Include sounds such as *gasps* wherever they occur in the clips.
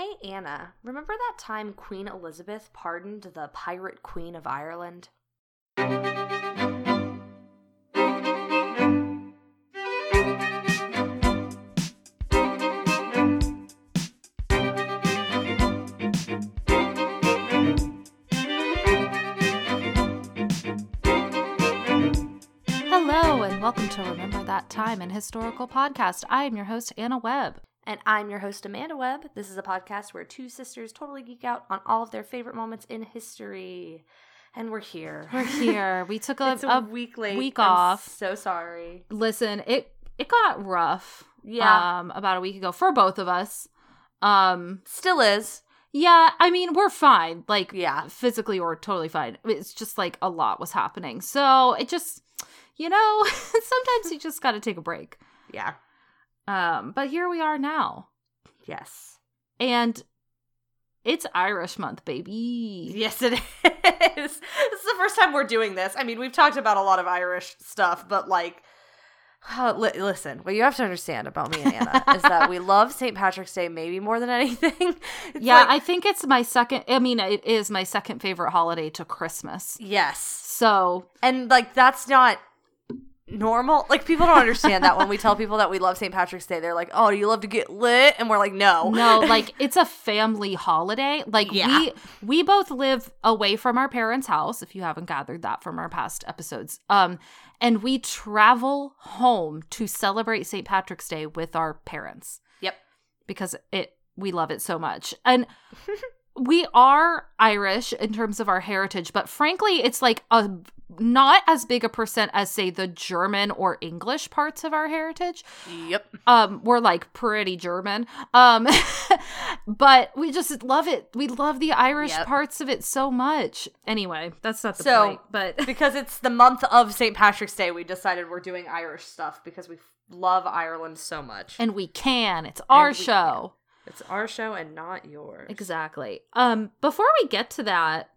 Hey, Anna, remember that time Queen Elizabeth pardoned the pirate queen of Ireland? Hello, and welcome to Remember That Time, an historical podcast. I am your host, Anna Webb. And I'm your host, Amanda Webb. This is a podcast where two sisters totally geek out on all of their favorite moments in history. And we're here. *laughs* We're here. We took a, *laughs* a, a week late. week I'm off. So sorry. listen. It it got rough. Yeah. um, about a week ago for both of us. Um, Still is. yeah, I mean we're fine, like Yeah. physically or totally fine. It's just like a lot was happening, so it just, you know, *laughs* sometimes you just got to take a break. Yeah. Um, but here we are now, Yes. and it's Irish month, baby. Yes, it *laughs* is. this is the first time we're doing this. I mean, we've talked about a lot of Irish stuff, but like, li- listen, what you have to understand about me and Anna is that we love St. Patrick's Day maybe more than anything. *laughs* It's yeah, like- I think it's my second. I mean, it is my second favorite holiday to Christmas. yes, So and like that's not normal. Like people don't understand that when we tell people that we love St. Patrick's Day, they're like, "Oh, do you love to get lit?" And we're like, "No, no, like it's a family holiday. Like Yeah. we we both live away from our parents' house. If you haven't gathered that from our past episodes, um, and we travel home to celebrate St. Patrick's Day with our parents. Yep. because it we love it so much and. *laughs* we are Irish in terms of our heritage, but frankly, it's like a not as big a percent as say the German or English parts of our heritage. yep." Um, we're like pretty German. Um, *laughs* but we just love it. We love the Irish Yep. parts of it so much. Anyway, that's not the So- point. But *laughs* because it's the month of St. Patrick's Day, we decided we're doing Irish stuff because we love Ireland so much. and we can. It's our show. It's our show and not yours. Exactly. Um, before we get to that,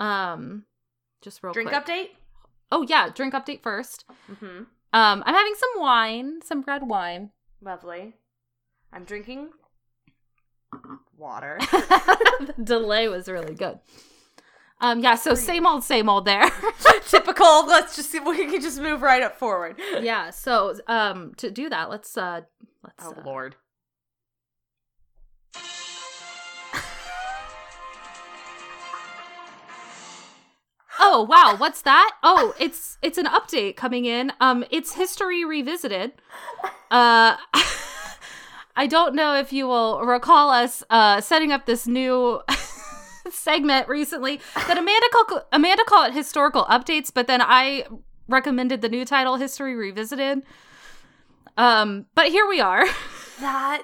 um, just real Drink quick. update? Oh yeah, drink update first. Mm-hmm. Um, I'm having some wine, some red wine. Lovely. I'm drinking water. *laughs* the delay was really good. Um, yeah, so same old, same old there. *laughs* Typical. Let's just see we can just move right up forward. yeah, so um, to do that, let's uh, let's. Oh uh, lord. Oh wow, what's that? Oh, it's it's an update coming in. Um, it's history revisited. Uh, *laughs* I don't know if you will recall us uh setting up this new *laughs* segment recently that Amanda called Amanda called it historical updates, but then I recommended the new title History Revisited. Um, but here we are. *laughs* That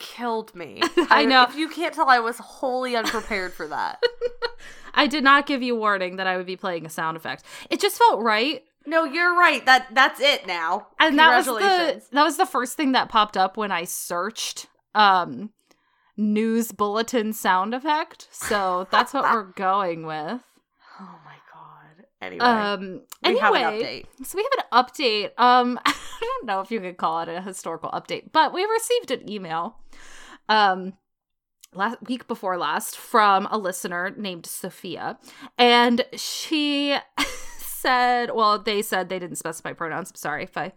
killed me. *laughs* I know. If you can't tell, I was wholly unprepared for that. *laughs* I did not give you warning that I would be playing a sound effect. It just felt right. no, you're right. That that's it now. and that was the that was the first thing that popped up when I searched um news bulletin sound effect. So that's what we're *laughs* going with. Oh my. Anyway, Um we have an anyway, update. so we have an update. Um *laughs* I don't know if you could call it a historical update, but we received an email um last week before last from a listener named Sophia and she *laughs* said well they said they didn't specify pronouns I'm sorry if I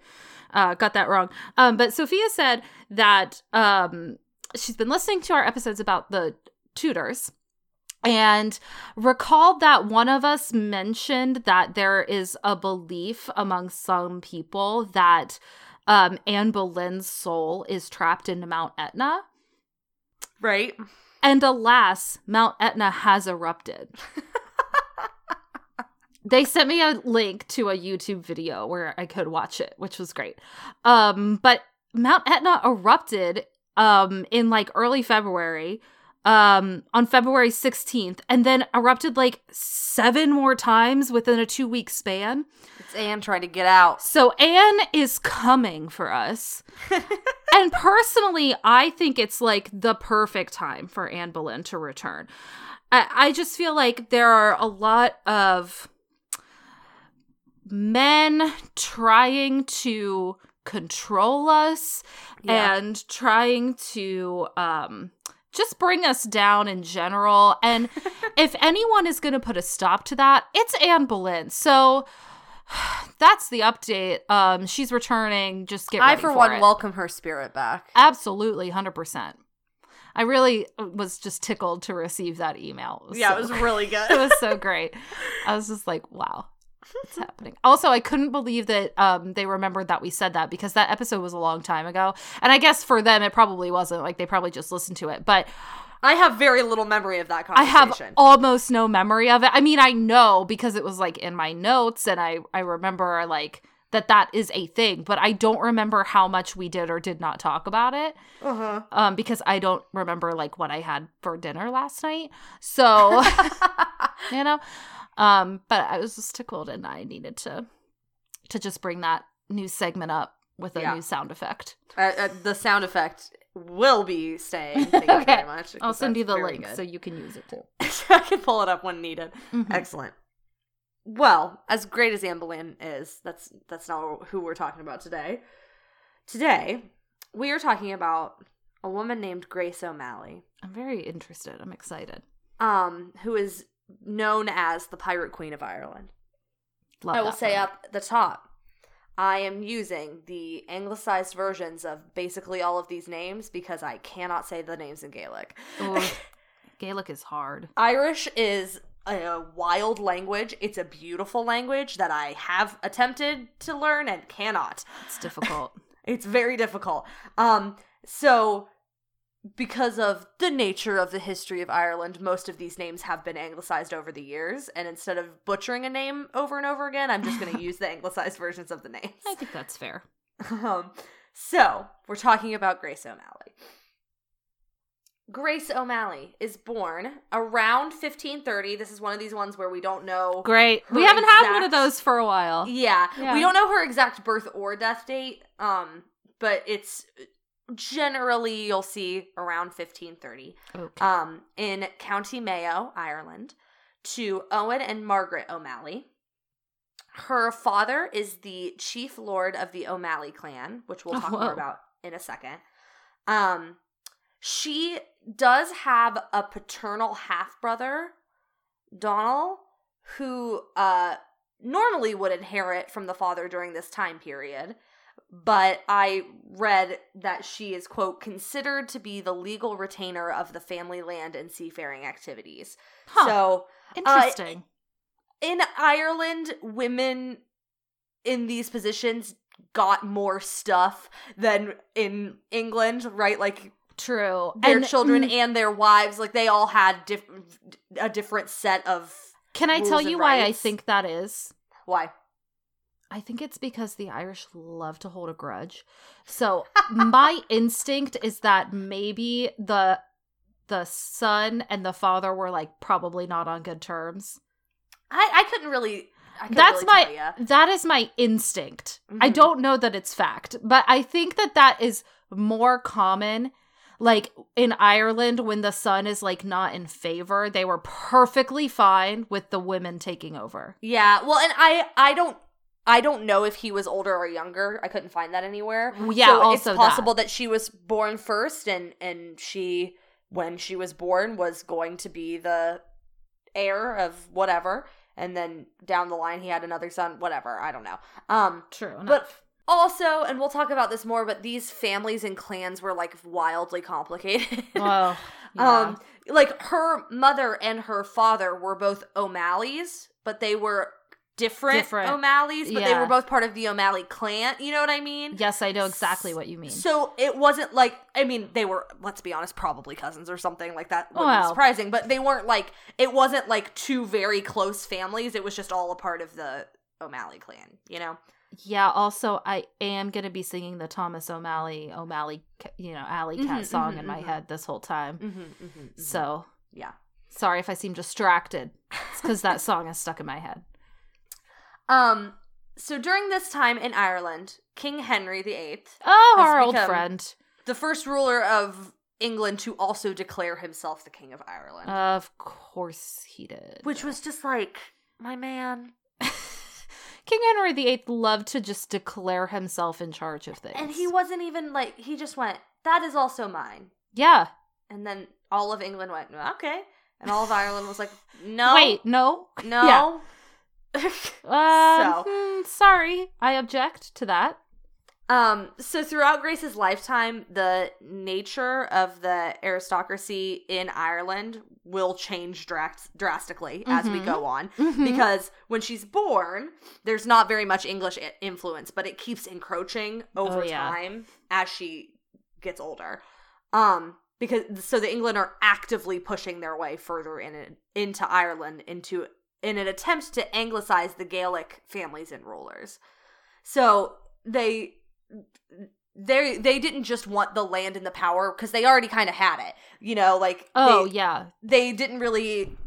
uh, got that wrong um but Sophia said that um she's been listening to our episodes about the Tudors and recalled that one of us mentioned that there is a belief among some people that um, Anne Boleyn's soul is trapped in Mount Etna. Right. And alas, Mount Etna has erupted. *laughs* they sent me a link to a YouTube video where I could watch it, which was great. Um, but Mount Etna erupted um, in like early February, um, on February 16th, and then erupted like seven more times within a two week span. It's Anne trying to get out. So Anne is coming for us. *laughs* and personally, I think it's like the perfect time for Anne Boleyn to return. I, I just feel like there are a lot of men trying to control us Yeah. and trying to um just bring us down in general. And *laughs* if anyone is going to put a stop to that, it's Anne Boleyn. So *sighs* that's the update. Um, she's returning. Just get. I, for for one, it. welcome her spirit back. Absolutely, hundred percent. I really was just tickled to receive that email. yeah, so it was really *laughs* good. it was so great. I was just like, wow, what's happening? Also, I couldn't believe that um, they remembered that we said that because that episode was a long time ago. And I guess for them, it probably wasn't. Like, they probably just listened to it. But I have very little memory of that conversation. I have almost no memory of it. I mean, I know because it was like in my notes and I, I remember like that that is a thing, but I don't remember how much we did or did not talk about it uh-huh. um, because I don't remember like what I had for dinner last night. So, *laughs* *laughs* you know, um, but I was just tickled and I needed to to just bring that new segment up with a Yeah. new sound effect. uh, uh, the sound effect will be staying. Thank you *laughs* Okay. very much. I'll send you the link good. so you can use it too. *laughs* I can pull it up when needed. Mhm. Excellent. Well, as great as Anne Boleyn is, that's that's not who we're talking about today. Today, we are talking about a woman named Grace O'Malley, I'm very interested. I'm excited. um, who is known as the Pirate Queen of Ireland. Love I will say one. up at the top, I am using the anglicized versions of basically all of these names because I cannot say the names in Gaelic. Ooh, *laughs* Gaelic is hard. Irish is a wild language. It's a beautiful language that I have attempted to learn and cannot. It's difficult. *laughs* It's very difficult. Um so because of the nature of the history of Ireland, most of these names have been anglicized over the years and instead of butchering a name over and over again, I'm just going *laughs* to use the anglicized versions of the names. I think that's fair. *laughs* Um, so, we're talking about Grace O'Malley. Grace O'Malley is born around 1530. This is one of these ones where we don't know. Great. We haven't had one of those for a while. Yeah, Yeah. we don't know her exact birth or death date. Um, but it's generally you'll see around 1530. Okay. Um, in County Mayo, Ireland, to Owen and Margaret O'Malley. Her father is the chief lord of the O'Malley clan, which we'll Oh, talk whoa. more about in a second. Um, she does have a paternal half brother, Donald, who uh normally would inherit from the father during this time period. But I read that she is, quote, considered to be the legal retainer of the family land and seafaring activities. Huh. So Interesting. in Ireland, women in these positions got more stuff than in England, right? Like True. their And, children mm, and their wives, like they all had diff- a different set of Can I tell you why I think that is? why. I think it's because the Irish love to hold a grudge. So my *laughs* instinct is that maybe the the son and the father were like probably not on good terms. I, I couldn't really. I couldn't That's really my that is my instinct. I Mhm. don't know that it's fact, but I think that that is more common like in Ireland when the son is like not in favor, they were perfectly fine with the women taking over. Yeah, well, and I I don't I don't know if he was older or younger. I couldn't find that anywhere. Yeah, so also it's possible that. she was born first, and and she when she was born was going to be the heir of whatever, and then down the line he had another son. Whatever, I don't know. Um, True. but also, and we'll talk about this more, but these families and clans were like wildly complicated. *laughs* well, yeah. Um, like her mother and her father were both O'Malley's, but they were different, Different. O'Malley's, but they were both part of the O'Malley clan. You know what I mean? yes, I know exactly what you mean. So it wasn't like I mean they were let's be honest probably cousins or something like that. Wouldn't Well. surprising, but they weren't like it wasn't like two very close families. It was just all a part of the O'Malley clan. You know? Yeah, also I am going to be singing the Thomas O'Malley O'Malley, you know, Alley Cat Mhm, song mhm, in my mhm. head this whole time. Mm-hmm, mm-hmm, So, yeah. sorry if I seem distracted. It's cuz that *laughs* song is stuck in my head. Um. So during this time in Ireland, King Henry VIII Oh, our old friend. the first ruler of England to also declare himself the king of Ireland. Of course he did. which was just like, my man. *laughs* King Henry VIII loved to just declare himself in charge of things. And he wasn't even like, he just went, that is also mine. Yeah. And then all of England went, okay. And all of Ireland was like, *laughs* no. Wait, no. No. *laughs* Uh, So- hmm, sorry, I object to that. Um, so throughout Grace's lifetime, the nature of the aristocracy in Ireland will change dras- drastically as we Mhm. go on. Mhm. Because when she's born, there's not very much English i- influence, but it keeps encroaching over Oh, yeah. time as she gets older. Um, because so the England are actively pushing their way further in into Ireland into in an attempt to anglicize the Gaelic families and rulers. So they they they didn't just want the land and the power because they already kind of had it. You know, like oh they, yeah, they didn't really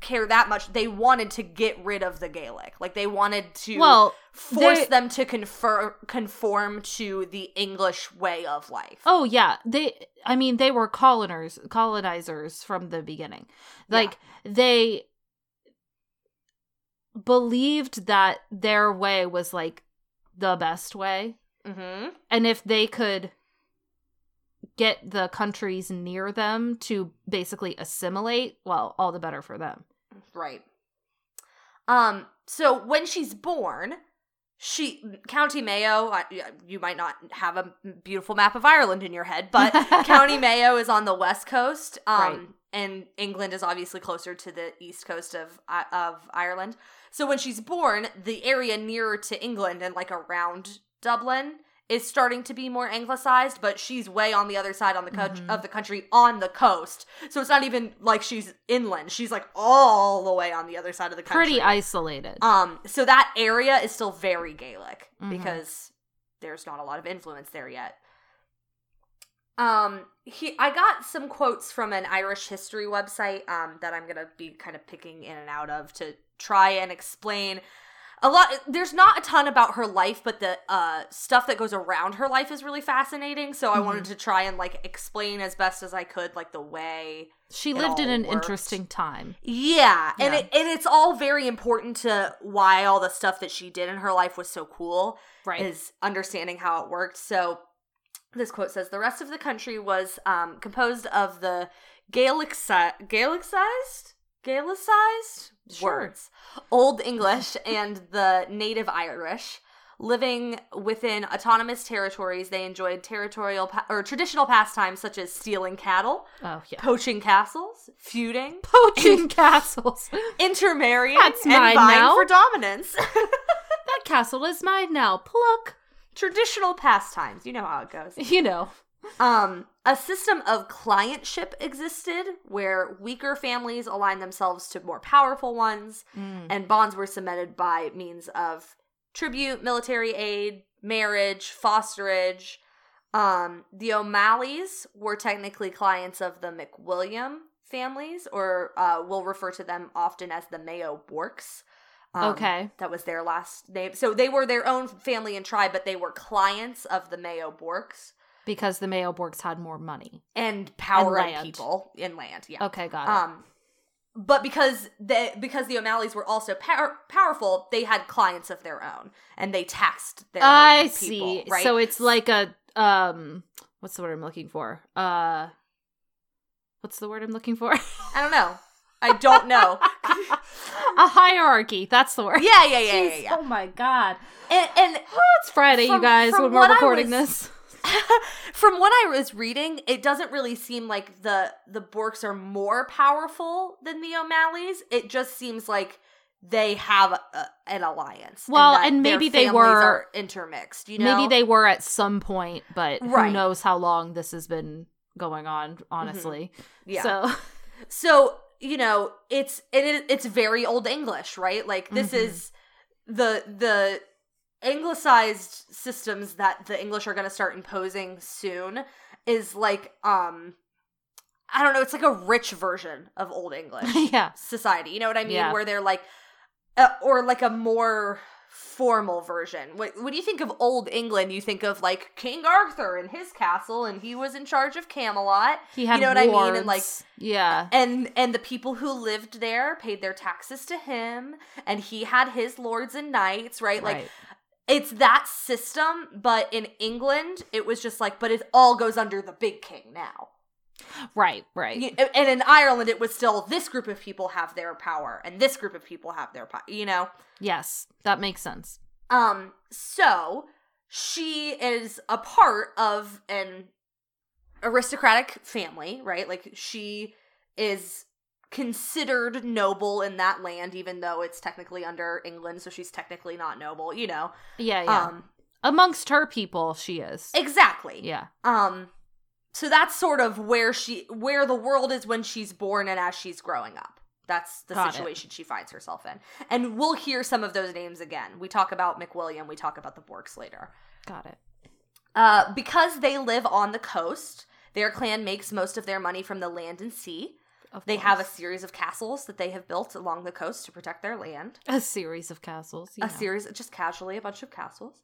care that much. They wanted to get rid of the Gaelic. Like they wanted to well, force they- them to confer conform to the English way of life. oh yeah. They, I mean, they were coloners, colonizers from the beginning. Yeah. Like they believed that their way was like the best way, Mm-hmm. and if they could get the countries near them to basically assimilate, well, all the better for them. Right. Um. So when she's born, she County Mayo. I- You might not have a beautiful map of Ireland in your head, but *laughs* County Mayo is on the west coast. Um. Right. And England is obviously closer to the east coast of of Ireland. So when she's born, the area nearer to England and like around Dublin is starting to be more anglicized, but she's way on the other side on the co- Mhm. of the country on the coast. So it's not even like she's inland. She's like all the way on the other side of the country. Pretty isolated. Um, so that area is still very Gaelic Mhm. because there's not a lot of influence there yet. Um, he, I got some quotes from an Irish history website um, that I'm gonna be kind of picking in and out of to try and explain a lot. There's not a ton about her life, but the uh, stuff that goes around her life is really fascinating. So I Mhm. wanted to try and like explain as best as I could, like the way she lived in an worked. interesting time. yeah, and Yeah. it and it's all very important to why all the stuff that she did in her life was so cool Right. is understanding how it worked. So this quote says the rest of the country was um, composed of the Gaelic Gaelicized Gaelicized Sure. words, Old English *laughs* and the Native Irish. Living within autonomous territories, they enjoyed territorial pa- or traditional pastimes such as stealing cattle, oh yeah. poaching castles, feuding, *laughs* Poaching castles. *laughs* intermarrying, That's and mine vying now. for dominance. that castle is mine now. Pluck. Traditional pastimes, you know how it goes. *laughs* You know. Um, a system of clientship existed where weaker families aligned themselves to more powerful ones, Mm. and bonds were cemented by means of tribute, military aid, marriage, fosterage. Um, the O'Malleys were technically clients of the McWilliam families, or uh, we'll refer to them often as the Mayo Bourkes. Um, okay. That was their last name. So they were their own family and tribe, but they were clients of the Mayo Bourkes Because the Mayo Bourkes had more money. and power And and, people in land. Yeah. Okay, got it. Um, but because they because the O'Malleys were also power, powerful, they had clients of their own, and they taxed their. I see. right? So it's like a um what's the word I'm looking for? Uh what's the word I'm looking for? I don't know. I don't know. *laughs* a hierarchy. That's the word. yeah, yeah, yeah, yeah, Jeez, yeah. Oh my god. And, and oh, It's Friday, From- you guys, when we're recording was- this. *laughs* from what I was reading, it doesn't really seem like the the Bourkes are more powerful than the O'Malleys. It just seems like they have a, an alliance. Well, and their maybe they were- intermixed. You know, Maybe they were at some point, but Right. who knows how long this has been going on, mm-hmm. honestly. yeah. So So you know, it's it is it's very old English, right? Like this Mhm. is the the anglicized systems that the English are going to start imposing soon is like um I don't know, it's like a rich version of old English *laughs* yeah. society. You know what I mean? Yeah. Where they're like uh, or like a more formal version. When, when you think of old England, you think of like King Arthur and his castle and he was in charge of Camelot He had you know what I mean? And, like, yeah. and and the people who lived there paid their taxes to him and he had his lords and knights right like right. it's that system but in england it was just like but it all goes under the big king now Right, right. You- and in Ireland, it was still this group of people have their power, and this group of people have their power. You know. Yes, that makes sense. Um. So she is a part of an aristocratic family, right? Like she is considered noble in that land, even though it's technically under England, so she's technically not noble. You know. Yeah, yeah. Um. Amongst her people, she is. Exactly. yeah. Um so that's sort of where she where the world is when she's born and as she's growing up. That's the Got it. situation she finds herself in. And we'll hear some of those names again. We talk about McWilliam, we talk about the Bourkes later. Got it. Uh because they live on the coast, their clan makes most of their money from the land and sea. Of They have a series of castles that they have built along the coast to protect their land. a series of castles. A series, just casually, a bunch of castles.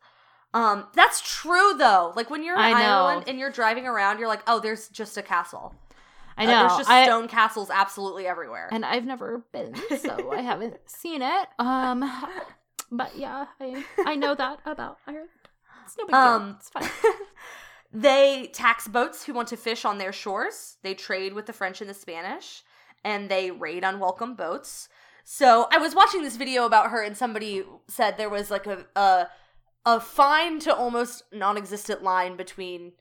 Um, that's true though. Like when you're in. Ireland and you're driving around, you're like, oh, there's just a castle. I Uh, know. there's just I- stone castles absolutely everywhere. and I've never been, *laughs* so I haven't seen it. Um, but yeah, I I know that about Ireland. It's no big deal. Um, It's fine. *laughs* they tax boats who want to fish on their shores. They trade with the French and the Spanish, and they raid unwelcome boats. So I was watching this video about her, and somebody said there was like a a, a fine to almost non-existent line between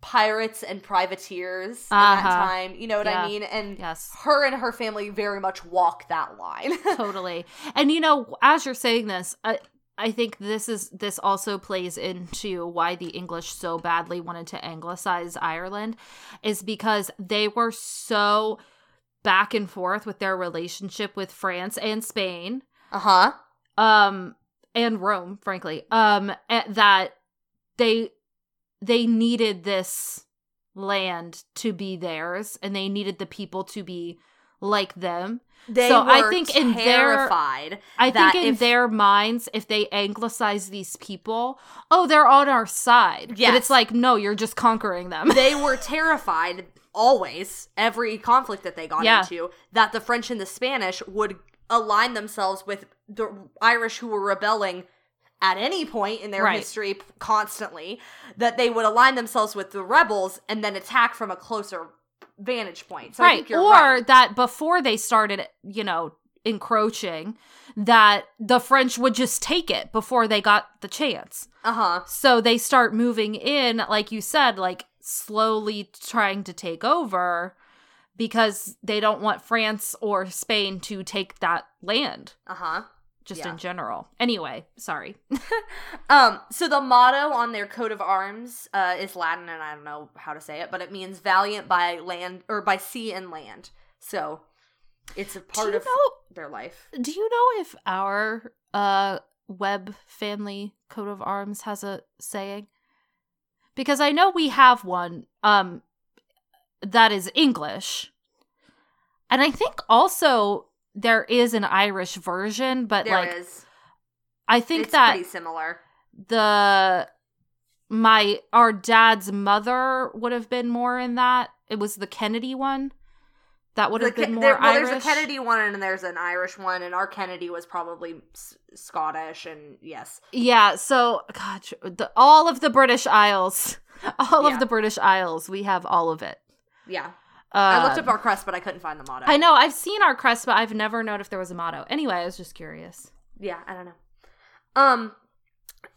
pirates and privateers in that Uh-huh. time. You know what Yeah. I mean? And Yes. her and her family very much walk that line. *laughs* totally. And you know, as you're saying this, I I think this is this also plays into why the English so badly wanted to anglicize Ireland is because they were so back and forth with their relationship with France and Spain uh huh. um and Rome frankly um that they they needed this land to be theirs and they needed the people to be like them They So were I think in their- terrified. I that think in if- their minds, if they anglicize these people, oh, they're on our side. But it's like, no, you're just conquering them. they *laughs* were terrified always every conflict that they got Yeah. into that the french and the spanish would align themselves with the irish who were rebelling at any point in their Right. history constantly that they would align themselves with the rebels and then attack from a closer vantage point so right. Or right. that before they started, you know, encroaching, that the French would just take it before they got the chance. uh-huh So they start moving in, like you said, like slowly trying to take over because they don't want France or Spain to take that land. uh-huh just Yeah. in general. Anyway, sorry. *laughs* Um, so the motto on their coat of arms uh, is Latin, and I don't know how to say it, but it means valiant by land or by sea and land. So it's a part of know- their life. Do you know if our uh Webb family coat of arms has a saying? Because I know we have one um that is English. And I think also there is an Irish version, but There is. like I think it's that pretty similar. the my our dad's mother would have been more in that. It was the Kennedy one. That would The have been more there- well, Irish. there's a Kennedy one and there's an Irish one, and our Kennedy was probably S- Scottish, and yes, Yeah, so God, the, all of the British Isles, *laughs* all Yeah. of the British Isles, we have all of it. Yeah. Uh, I looked up our crest, but I couldn't find the motto. I know I've seen our crest, but I've never known if there was a motto. Anyway, I was just curious. yeah, I don't know. Um,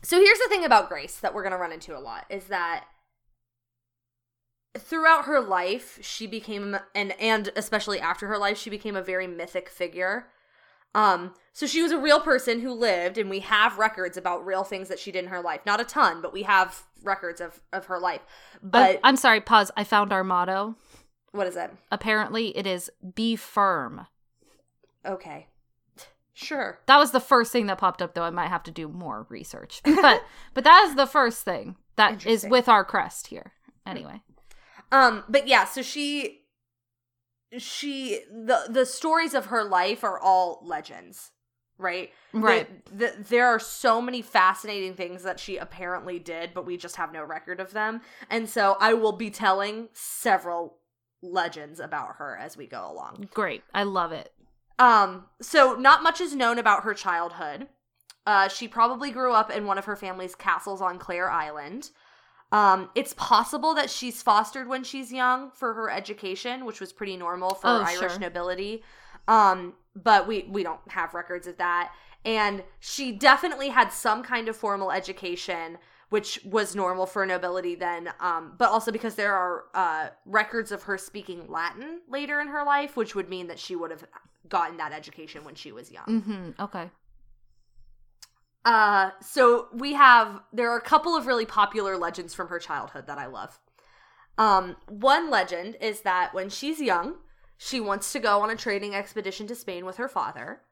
so here's the thing about Grace that we're gonna run into a lot is that throughout her life she became and and especially after her life she became a very mythic figure. Um, so she was a real person who lived, and we have records about real things that she did in her life. Not a ton, but we have records of of her life. But I, I'm sorry. Pause. I found our motto. what is it? Apparently, it is "Be firm." Okay, sure. That was the first thing that popped up, though. I might have to do more research, *laughs* but but that is the first thing that is with our crest here. Anyway, Um, but yeah, so she she the the stories of her life are all legends, right? right. The, the, there are so many fascinating things that she apparently did, but we just have no record of them. And so I will be telling several legends about her as we go along. Great. I love it. Um, so not much is known about her childhood. Uh, she probably grew up in one of her family's castles on Clare Island. Um, it's possible that she's fostered when she's young for her education, which was pretty normal for Oh, Irish sure. nobility. Um, but we we don't have records of that. And she definitely had some kind of formal education, which was normal for nobility then. Um, but also because there are uh, records of her speaking Latin later in her life, which would mean that she would have gotten that education when she was young. Mm-hmm. Okay. Uh, so we have there are a couple of really popular legends from her childhood that I love. Um, one legend is that when she's young, she wants to go on a trading expedition to Spain with her father,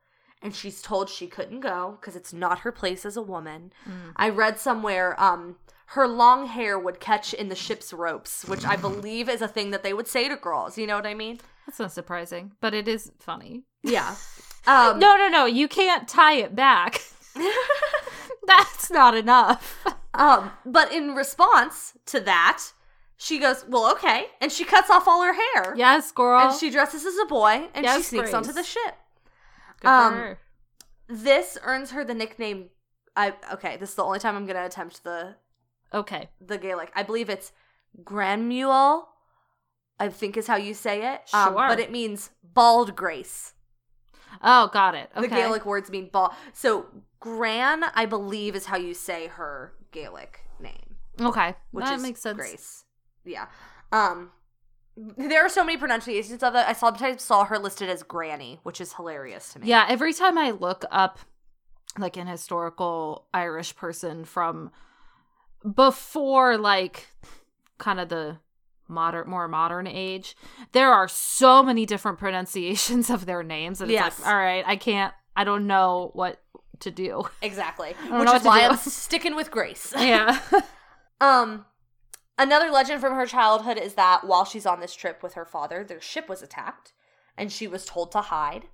and she's told she couldn't go because it's not her place as a woman. Mm. I read somewhere um her long hair would catch in the ship's ropes, which I *laughs* believe is a thing that they would say to girls. You know what I mean? That's not surprising, but it is funny. Yeah. *laughs* Um, no, no, no. You can't tie it back. *laughs* *laughs* That's not enough. Um, but in response to that, she goes, "Well, okay," and she cuts off all her hair. Yes, girl. and she dresses as a boy, and she Yes, sneaks onto the ship. Good um. This earns her the nickname. I okay. This is the only time I'm gonna attempt the Okay. the Gaelic. I believe it's Granmuel. I think is how you say it. Um, Sure. but it means bald grace. Oh, got it. Okay. The Gaelic words mean bald. So Gran, I believe, is how you say her Gaelic name. Okay. which that makes sense. Grace. Yeah. Um there are so many pronunciations of it. I sometimes saw her listed as Granny, which is hilarious to me. Yeah, every time I look up like an historical Irish person from before like kind of the modern more modern age, there are so many different pronunciations *laughs* of their names and it's Yes. like, all right, I can't I don't know what to do. Exactly. *laughs* Which is why. I'm sticking with Grace. *laughs* yeah. *laughs* Um another legend from her childhood is that while she's on this trip with her father, their ship was attacked and she was told to hide,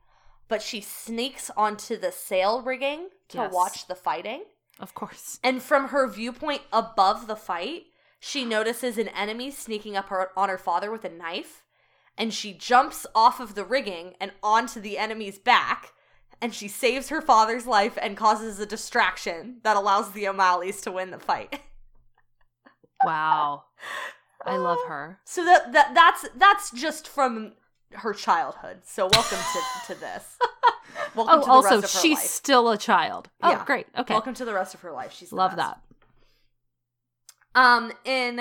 but she sneaks onto the sail rigging to Yes. watch the fighting. of course. And from her viewpoint above the fight, she notices an enemy sneaking up her, on her father with a knife, and she jumps off of the rigging and onto the enemy's back, and she saves her father's life and causes a distraction that allows the O'Malley's to win the fight. Wow. *laughs* I love her. So that, that that's that's just from her childhood. So welcome to, to this. *laughs* Welcome Oh, to the also rest of her she's life. still a child. Oh, Yeah. great. Okay. Welcome to the rest of her life. She's Love best. that. Um, in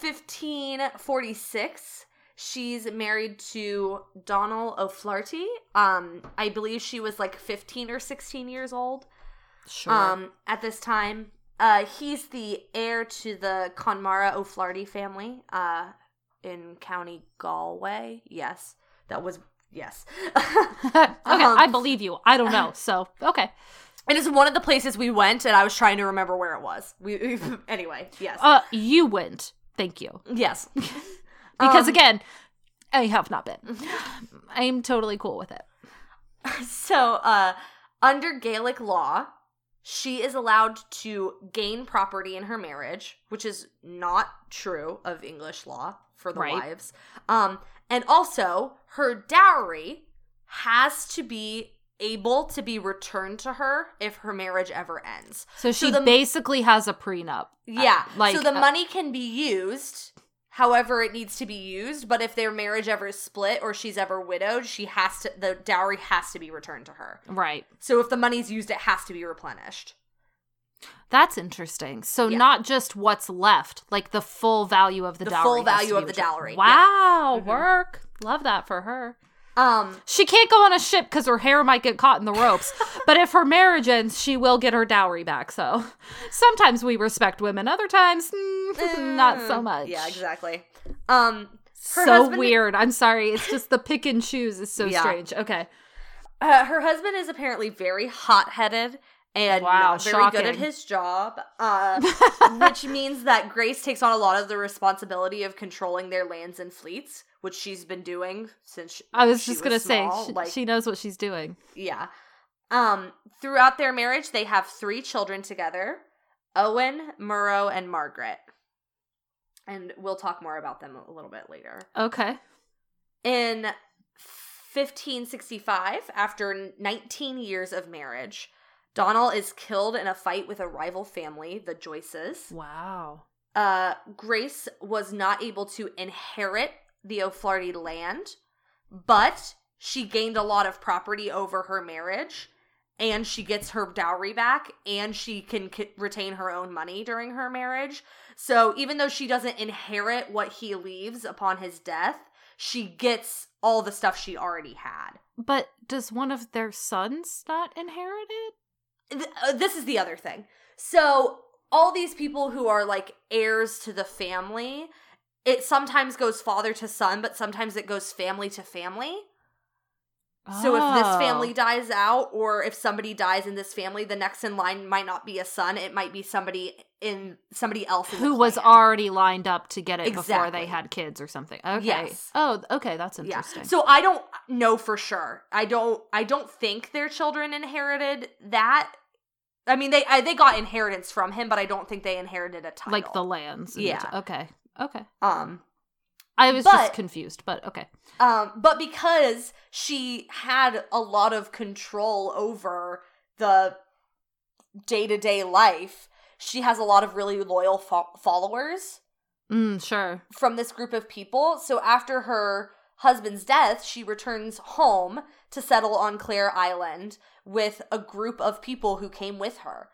1546, she's married to Donald O'Flaherty. Um, I believe she was like 15 or 16 years old. Sure. Um, at this time, uh, he's the heir to the Connemara O'Flaherty family. Uh, in County Galway. Yes, that was yes. *laughs* okay, um, I believe you. I don't know. So, okay. It is one of the places we went, and I was trying to remember where it was. We *laughs* anyway, yes, Uh, you went. Thank you. yes. *laughs* Because Um, again, I have not been. I'm totally cool with it. So, uh, under Gaelic law, she is allowed to gain property in her marriage, which is not true of English law for the Right. wives. Um, and also her dowry has to be able to be returned to her if her marriage ever ends. So she the- basically has a prenup. Yeah. like, so the uh, money can be used however it needs to be used, but if their marriage ever is split or she's ever widowed, she has to the dowry has to be returned to her. Right. So if the money's used, it has to be replenished. That's interesting. So Yeah. not just what's left, like the full value of the, The dowry. full value of the returned. dowry. Wow, Mhm. work. Love that for her. Um, She can't go on a ship because her hair might get caught in the ropes. *laughs* but if her marriage ends, she will get her dowry back. So sometimes we respect women, other times, mm, *laughs* not so much. Yeah, exactly. Um, her so husband- weird. I'm sorry. It's just the pick and choose is so Yeah. strange. Okay. uh, her husband is apparently very hot-headed and Wow, not very good at his job, uh, *laughs* which means that Grace takes on a lot of the responsibility of controlling their lands and fleets, which she's been doing since she, I was just gonna small. say she, like, she knows what she's doing. Yeah. Um, throughout their marriage, they have three children together Owen, Murrough, and Margaret. And we'll talk more about them a little bit later. Okay. In 1565, after 19 years of marriage, Donald is killed in a fight with a rival family, the Joyces. Wow. uh, Grace was not able to inherit the O'Flaherty land, but she gained a lot of property over her marriage and she gets her dowry back and she can c- retain her own money during her marriage. So even though she doesn't inherit what he leaves upon his death, she gets all the stuff she already had. But does one of their sons not inherit it? Th- uh, this is the other thing. So all these people who are like heirs to the family, it sometimes goes father to son, but sometimes it goes family to family. So if this Oh. family dies out, or if somebody dies in this family, the next in line might not be a son. It might be somebody in somebody else who was already lined up to get it before they had kids or something. Okay. Yes. Oh, okay, that's yeah. interesting. So I don't know for sure. I don't. I don't think their children inherited that. I mean, they I, they got inheritance from him, but I don't think they inherited a title. like the lands. and the Yeah. t- okay. Okay. um I was But- just confused, but okay. Um, but because she had a lot of control over the day to day life, she has a lot of really loyal fo- followers Mm, sure. from this group of people. So after her husband's death, she returns home to settle on Clare Island with a group of people who came with her.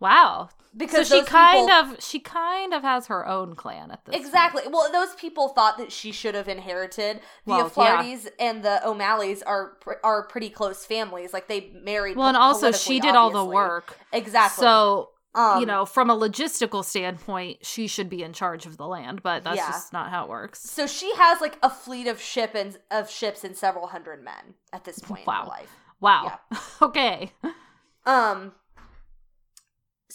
Wow. Because so she kind people- of she kind of has her own clan at this. point. Exactly. Well, those people thought that she should have inherited. The Well, O'Flahertys and the O'Malleys are are pretty close families. Like they married. Well, and also she did all the work. Exactly. So, um, you know, from a logistical standpoint, she should be in charge of the land, but that's Yeah. just not how it works. so she has like a fleet of ship and of ships and several hundred men at this point in Wow. her life. Wow. *laughs* okay. Um.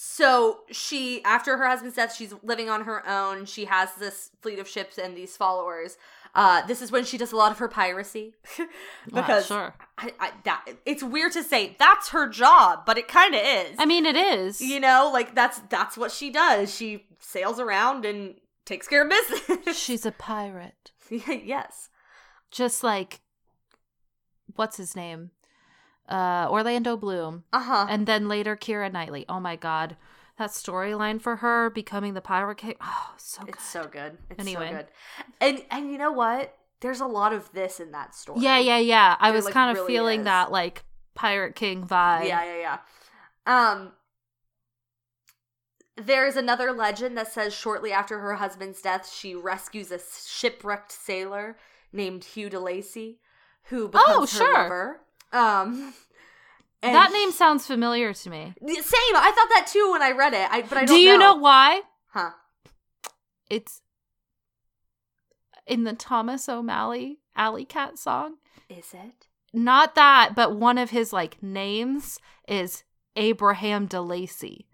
So she, after her husband's death, she's living on her own. She has this fleet of ships and these followers. Uh, this is when she does a lot of her piracy *laughs* because sure. I, I, that it's weird to say that's her job, but it kind of is. I mean, it is. you know, like that's that's what she does. She sails around and takes care of business. *laughs* She's a pirate. *laughs* yes. Just like what's his name? Uh Orlando Bloom. Uh huh. And then later Keira Knightley. Oh my god. That storyline for her becoming the pirate king. Oh, so good. It's so good. It's Anyway. so good. And and you know what? There's a lot of this in that story. Yeah, yeah, yeah. I There, was like, kind of really feeling is. that like pirate king vibe. Yeah, yeah, yeah. Um there's another legend that says shortly after her husband's death, she rescues a shipwrecked sailor named Hugh DeLacy, who becomes Oh, her sure. lover. Um, that name sounds familiar to me. Same. I thought that too when I read it. I but I don't. don't you know why? Huh? It's in the Thomas O'Malley Alley Cat song. Is it? Not that, but one of his like names is Abraham DeLacy.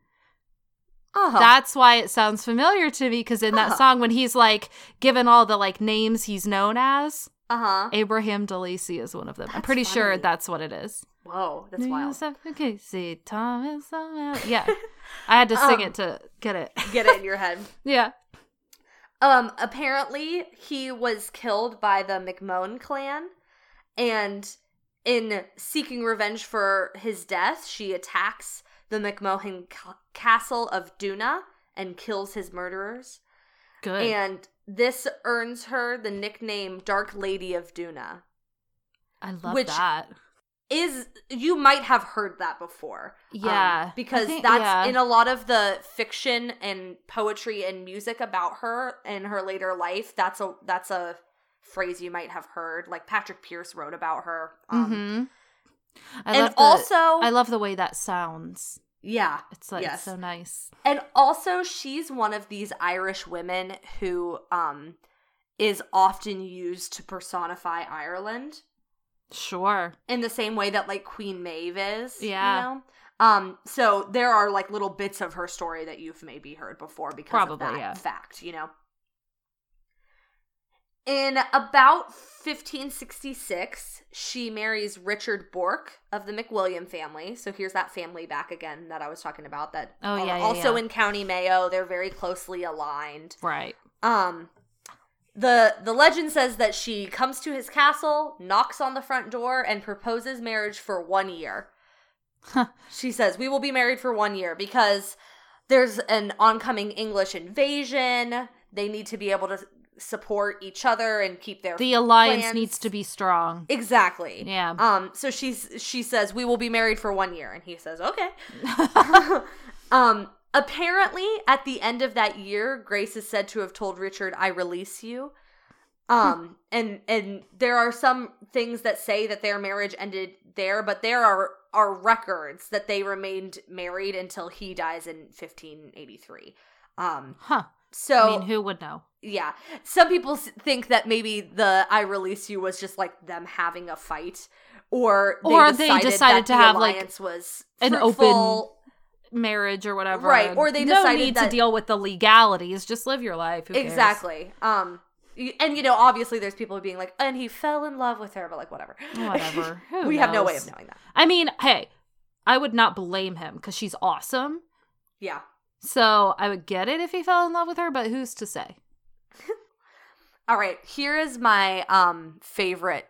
Oh, That's why it sounds familiar to me because in that Huh. song when he's like given all the like names he's known as, uh huh. Abraham DeLacy is one of them. I'm That's pretty sure that's what it is. Whoa, that's wild. Okay, see Thomas Yeah. I had to *laughs* sing Um, it to get it. Get it in your head. *laughs* yeah. Um, apparently he was killed by the McMahon clan, and in seeking revenge for his death, she attacks the McMahon ca- castle of Doona and kills his murderers. Good. And this earns her the nickname Dark Lady of Doona. I love which- that. Is you might have heard that before. um, Yeah, I because think- that's yeah. in a lot of the fiction and poetry and music about her in her later life. That's a that's a phrase you might have heard. Like Patrick Pearse wrote about her. Um, hmm I and love the, also, I love the way that sounds. Yeah, It's like Yes. so nice. and also she's one of these Irish women who um is often used to personify Ireland. Sure. in the same way that like Queen Maeve is. Yeah. You know? Um, so there are like little bits of her story that you've maybe heard before because Probably, of that yeah. fact, you know. In about 1566, she marries Richard Bourke of the McWilliam family. So here's that family back again that I was talking about. That Oh, yeah, yeah, also yeah. in County Mayo. They're very closely aligned. Right. Um the the legend says that she comes to his castle, knocks on the front door and proposes marriage for 1 year. Huh. She says, "We will be married for 1 year because there's an oncoming English invasion. They need to be able to support each other and keep their The alliance plans. needs to be strong. exactly. Yeah. Um. So she's she says we will be married for one year, and he says okay. *laughs* um. Apparently, at the end of that year, Grace is said to have told Richard, "I release you." Um. *laughs* and and there are some things that say that their marriage ended there, but there are are records that they remained married until he dies in 1583. Um. Huh. So I mean, who would know? yeah. Some people think that maybe the I release you was just like them having a fight or they Or decided they decided that to the have, like, was an open Marriage or whatever. Right, or they no need that- to deal with the legalities. Just live your life. Exactly. Um and you know, obviously there's people being like, and he fell in love with her, but like whatever. Whatever. *laughs* We have no way of knowing that. I mean, hey, I would not blame him because she's awesome. Yeah. So I would get it if he fell in love with her, but who's to say? *laughs* All right, here is my um favorite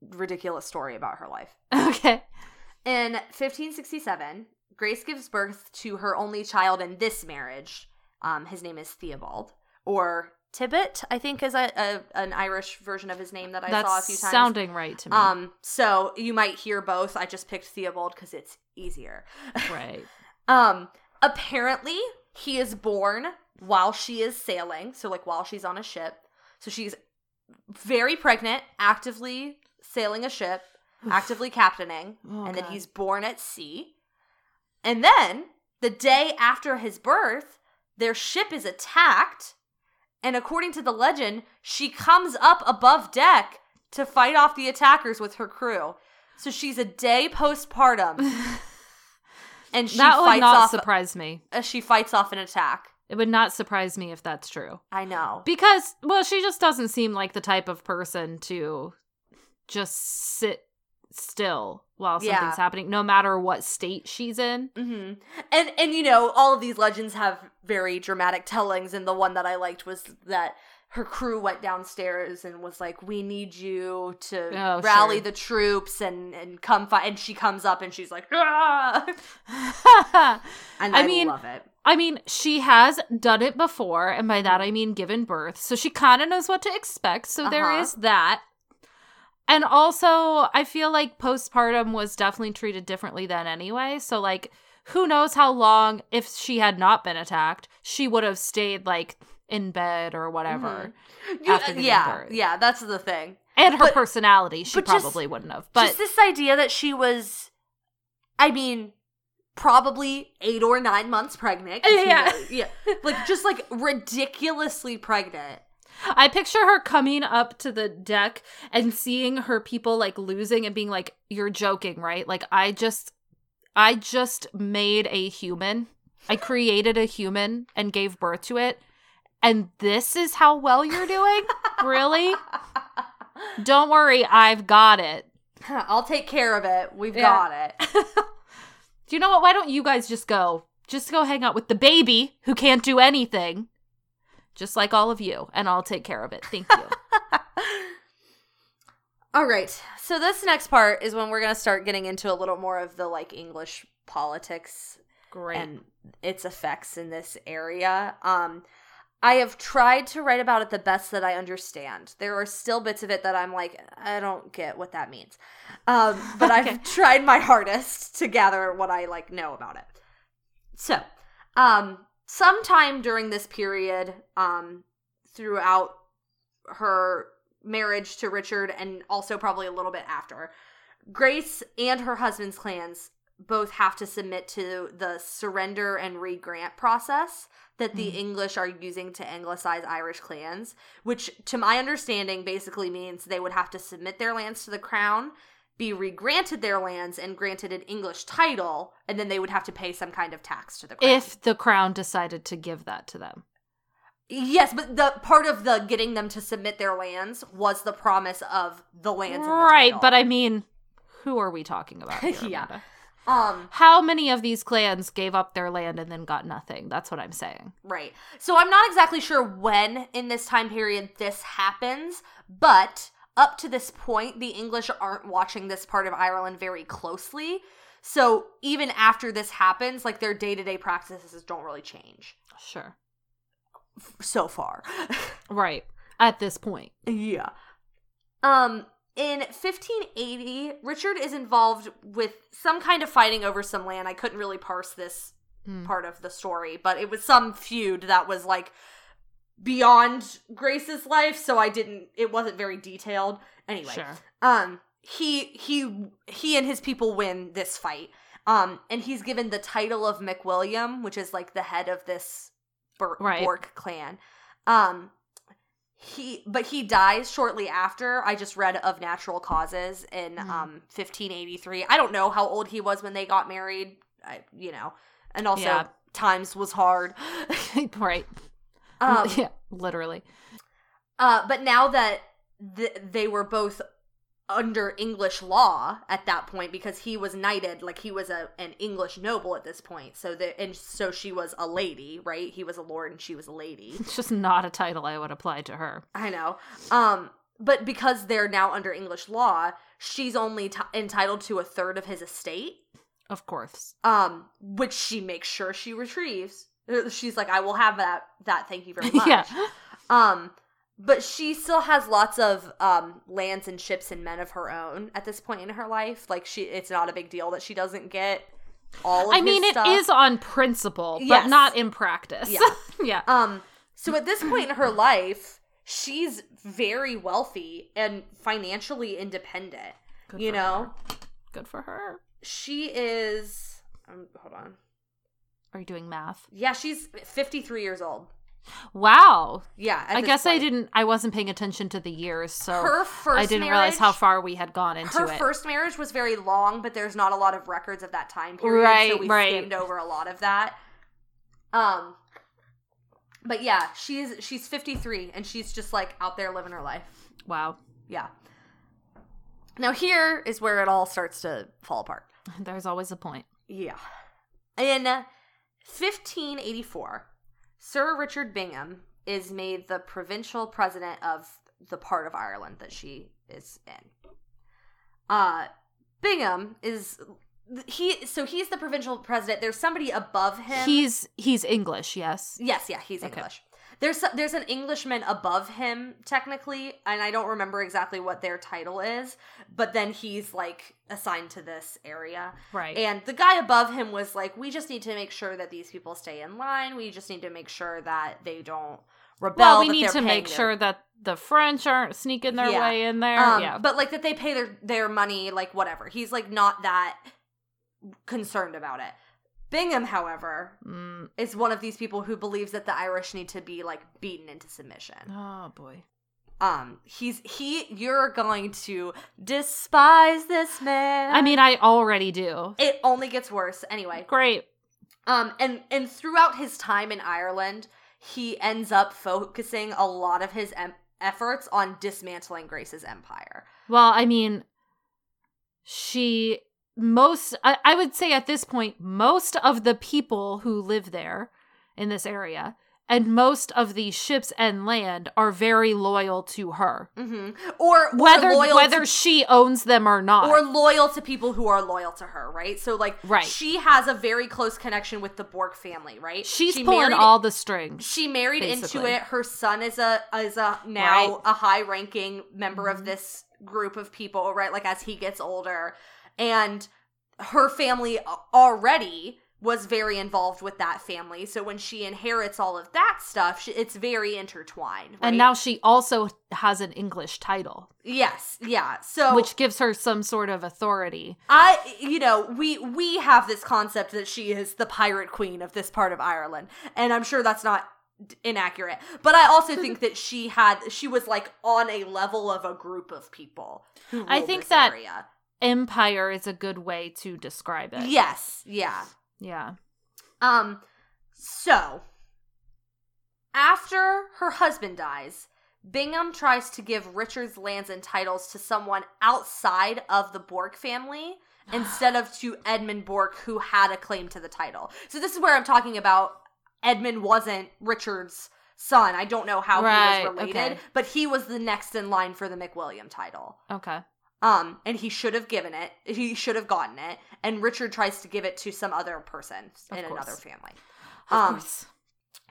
ridiculous story about her life. *laughs* Okay. In 1567, Grace gives birth to her only child in this marriage. Um, his name is Theobald, or Tibbet, I think is a, a an Irish version of his name that I That's saw a few times. sounding right to me. Um, so you might hear both. I just picked Theobald because it's easier. *laughs* right. Um, apparently he is born while she is sailing, so like while she's on a ship. So she's very pregnant, actively sailing a ship, actively captaining, Oh, and then he's born at sea. And then the day after his birth, their ship is attacked, and according to the legend, she comes up above deck to fight off the attackers with her crew. So she's a day postpartum, *laughs* and she that would not off. surprise me. uh, she fights off an attack. It would not surprise me if that's true. I know. Because, well, she just doesn't seem like the type of person to just sit still while something's Yeah. happening, no matter what state she's in. hmm And and you know, all of these legends have very dramatic tellings, and the one that I liked was that her crew went downstairs and was like, "We need you to Oh, rally sure. the troops and and come fight." And she comes up and she's like, "Ah!" *laughs* and I, I mean, love it. I mean, she has done it before, and by that I mean given birth. So she kind of knows what to expect. So there Uh-huh. is that. And also, I feel like postpartum was definitely treated differently then anyway. So, like, who knows how long, if she had not been attacked, she would have stayed, like, in bed or whatever. Mm-hmm. You- after giving yeah, birth. yeah, that's the thing. And her But- personality, she but just- probably wouldn't have. But just this idea that she was, I mean, probably eight or nine months pregnant. Yeah. yeah, *laughs* like just like ridiculously pregnant. I picture her coming up to the deck and seeing her people like losing and being like, "You're joking, right? Like I just I just made a human. I created a human and gave birth to it. And this is how well you're doing? *laughs* really? Don't worry, I've got it. *laughs* I'll take care of it. We've Yeah. got it. *laughs* Do you know what? Why don't you guys just go? Just go hang out with the baby who can't do anything. Just like all of you, and I'll take care of it. Thank you. All right. So this next part is when we're going to start getting into a little more of the like English politics Great. and its effects in this area. Um I have tried to write about it the best that I understand. There are still bits of it that I'm like, I don't get what that means. Um, but *laughs* Okay. I've tried my hardest to gather what I like know about it. So, um, sometime during this period, um, throughout her marriage to Richard and also probably a little bit after, Grace and her husband's clans both have to submit to the surrender and regrant process that the Mhm. English are using to anglicize Irish clans, which, to my understanding, basically means they would have to submit their lands to the crown, be regranted their lands, and granted an English title, and then they would have to pay some kind of tax to the crown. if the crown decided to give that to them. yes, but the part of the getting them to submit their lands was the promise of the lands, and the Right, title. but I mean, who are we talking about *laughs* here? Yeah. Um. How many of these clans gave up their land and then got nothing? That's what I'm saying. Right. So I'm not exactly sure when in this time period this happens, but up to this point, the English aren't watching this part of Ireland very closely. So even after this happens, like their day to day practices don't really change Sure. so far. *laughs* Right. At this point. yeah. Um, in 1580, Richard is involved with some kind of fighting over some land. I couldn't really parse this Hmm. part of the story, but it was some feud that was like beyond Grace's life, so I didn't it wasn't very detailed. Anyway, Sure. um he he he and his people win this fight. Um and he's given the title of McWilliam, which is like the head of this Right. Bourke clan. Um he but he dies shortly after. I just read of natural causes in Mhm. um 1583. I don't know how old he was when they got married. I you know. And also Yeah. times was hard. *laughs* right. um *laughs* yeah, literally. Uh, but now that th- they were both under English law at that point, because he was knighted, like he was a an English noble at this point. So the and so she was a lady, right? He was a lord and she was a lady. *laughs* It's just not a title I would apply to her. I know. Um, but because they're now under English law, she's only t- entitled to a third of his estate. Of course. Um, which she makes sure she retrieves. *laughs* She's like, I will have that. That. Thank you very *laughs* much. yeah. Um, but she still has lots of um lands and ships and men of her own at this point in her life. Like she, it's not a big deal that she doesn't get all. of I mean, it stuff. is on principle, but Yes. not in practice. Yeah. *laughs* yeah. Um, so at this point in her life, she's very wealthy and financially independent. Good you know, her. Good for her. she is. Um, hold on. Are you doing math? Yeah, she's fifty three years old. Wow. Yeah, I guess I didn't. I wasn't paying attention to the years, so Her first. I didn't marriage, realize how far we had gone into her it. first marriage was very long, but there's not a lot of records of that time period, so Right, we right. skimmed over a lot of that. Um, but yeah, she's she's 53 and she's just like out there living her life. wow. Yeah. Now here is where it all starts to fall apart. *laughs* There's always a point. Yeah. In 1584, Sir Richard Bingham is made the provincial president of the part of Ireland that she is in. Uh Bingham is he so he's the provincial president. There's somebody above him. He's he's English, yes. Yes, yeah, he's Okay. English. There's there's an Englishman above him technically, and I don't remember exactly what their title is, but then he's like assigned to this area. Right. And the guy above him was like, "We just need to make sure that these people stay in line. We just need to make sure that they don't rebel. well, we need to make their- sure that the French aren't sneaking their Yeah. way in there. um, yeah. but like that they pay their their money, like whatever. He's like not that concerned about it. Bingham, however, Mm, is one of these people who believes that the Irish need to be like beaten into submission. oh boy. Um, he's he. You're going to despise this man. I mean, I already do. it only gets worse anyway. Great. Um, and and throughout his time in Ireland, he ends up focusing a lot of his em- efforts on dismantling Grace's empire. Well, I mean, she most I, I would say at this point most of the people who live there in this area and most of the ships and land are very loyal to her hmm Or, or whether whether to, she owns them or not or loyal to people who are loyal to her, right? So like, Right. she has a very close connection with the Bourke family, right? she's she pulling married- all the strings She married into it. Her son is a is a now Right. a high ranking member Mhm. of this group of people, right? Like as he gets older, and her family already was very involved with that family. So when she inherits all of that stuff, she, it's very intertwined. Right? and now she also has an english title yes, yeah. So which gives her some sort of authority I, you know, we we have this concept that she is the pirate queen of this part of Ireland, and I'm sure that's not inaccurate. But I also think that she had she was like on a level of a group of people. Who I think that- area. Empire is a good way to describe it yes, yeah. yeah Um, so after her husband dies, Bingham tries to give Richard's lands and titles to someone outside of the Bourke family *sighs* instead of to Edmund Bourke, who had a claim to the title. So this is where I'm talking about Edmund wasn't Richard's son. I don't know how Right, he was related, okay. but he was the next in line for the McWilliam title. okay Um, and he should have given it. He should have gotten it. And Richard tries to give it to some other person Of in course. another family. Of Um, course.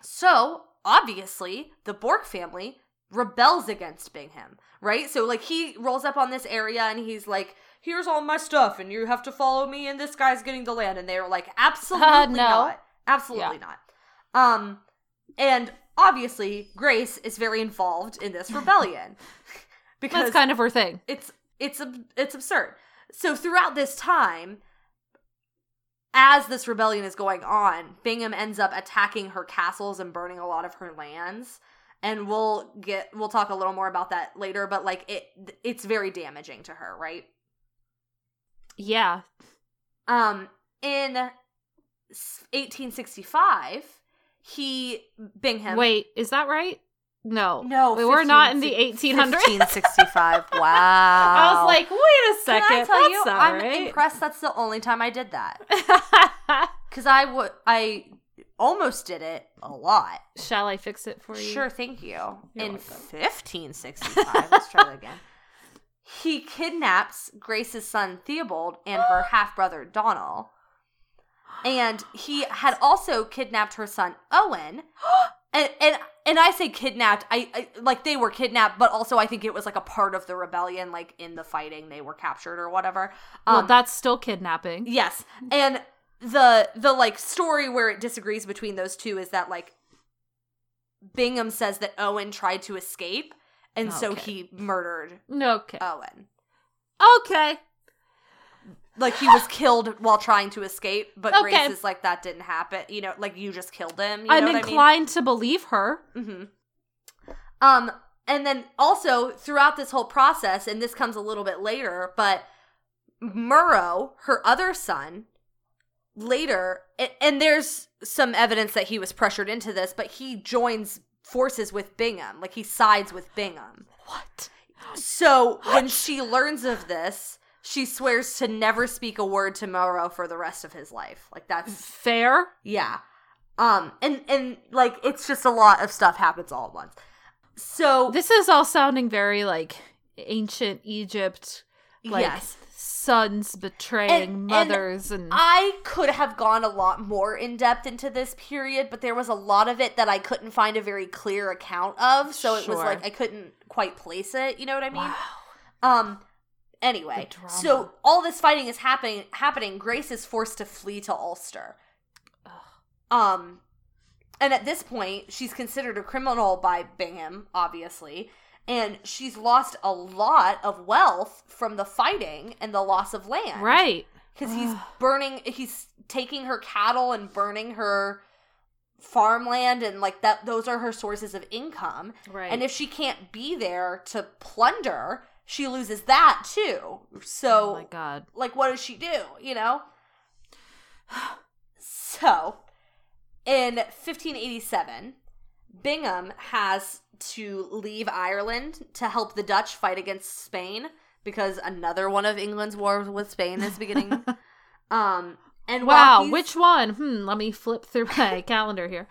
So obviously, the Bourke family rebels against Bingham, right? So like he rolls up on this area and he's like, "Here's all my stuff, and you have to follow me." And this guy's getting the land, and they're like, "Absolutely *laughs* no. not, absolutely not." Um, and obviously, Grace is very involved in this *laughs* rebellion because That's kind of her thing. it's it's it's absurd. So throughout this time, as this rebellion is going on, Bingham ends up attacking her castles and burning a lot of her lands. And we'll get we'll talk a little more about that later, but like it it's very damaging to her, right? Yeah. Um in 1865, he Bingham Wait, is that right? No. No, we were not in the 15 1800s. 1565. *laughs* Wow. I was like, wait a second. Can I tell you, I'm right. impressed. That's the only time I did that. *laughs* Because I would, I almost did it a lot. Shall I fix it for you? Sure, thank you. You're In welcome. 1565, let's try that again. *laughs* He kidnaps Grace's son Theobald and her *gasps* half brother Donald. And he had also kidnapped her son Owen. *gasps* And and and I say kidnapped, I, I like they were kidnapped, but also I think it was like a part of the rebellion, like in the fighting they were captured or whatever. Well, Um, that's still kidnapping. Yes. And the the like story where it disagrees between those two is that like Bingham says that Owen tried to escape and so he murdered Okay. Owen. okay. Like he was killed while trying to escape, but Okay. Grace is like that didn't happen. You know, like you just killed him. You I'm know what inclined to believe her. I mean? hmm Um and then also throughout this whole process, and this comes a little bit later, but Murrough, her other son, later, and there's some evidence that he was pressured into this, but he joins forces with Bingham. Like he sides with Bingham. What? So when she learns of this, she swears to never speak a word to Murrough for the rest of his life. Like that's Fair? yeah. Um and and like it's just a lot of stuff happens all at once. So This is all sounding very like ancient Egypt. Like yes. sons betraying And- and mothers and, I could have gone a lot more in depth into this period, but there was a lot of it that I couldn't find a very clear account of. So it was like I couldn't quite place it. You know what I mean? wow. Um. Anyway, so all this fighting is happening. Happening. Grace is forced to flee to Ulster. Um, and at this point, she's considered a criminal by Bingham, obviously, and she's lost a lot of wealth from the fighting and the loss of land. Right. Because he's burning. He's taking her cattle and burning her farmland, and like that. Those are her sources of income. Right. And if she can't be there to plunder, she loses that too. So, oh my god. like, what does she do? You know? *sighs* So, in 1587, Bingham has to leave Ireland to help the Dutch fight against Spain because another one of England's wars with Spain is beginning. *laughs* um, and Wow, which one? Hmm, let me flip through my *laughs* calendar here.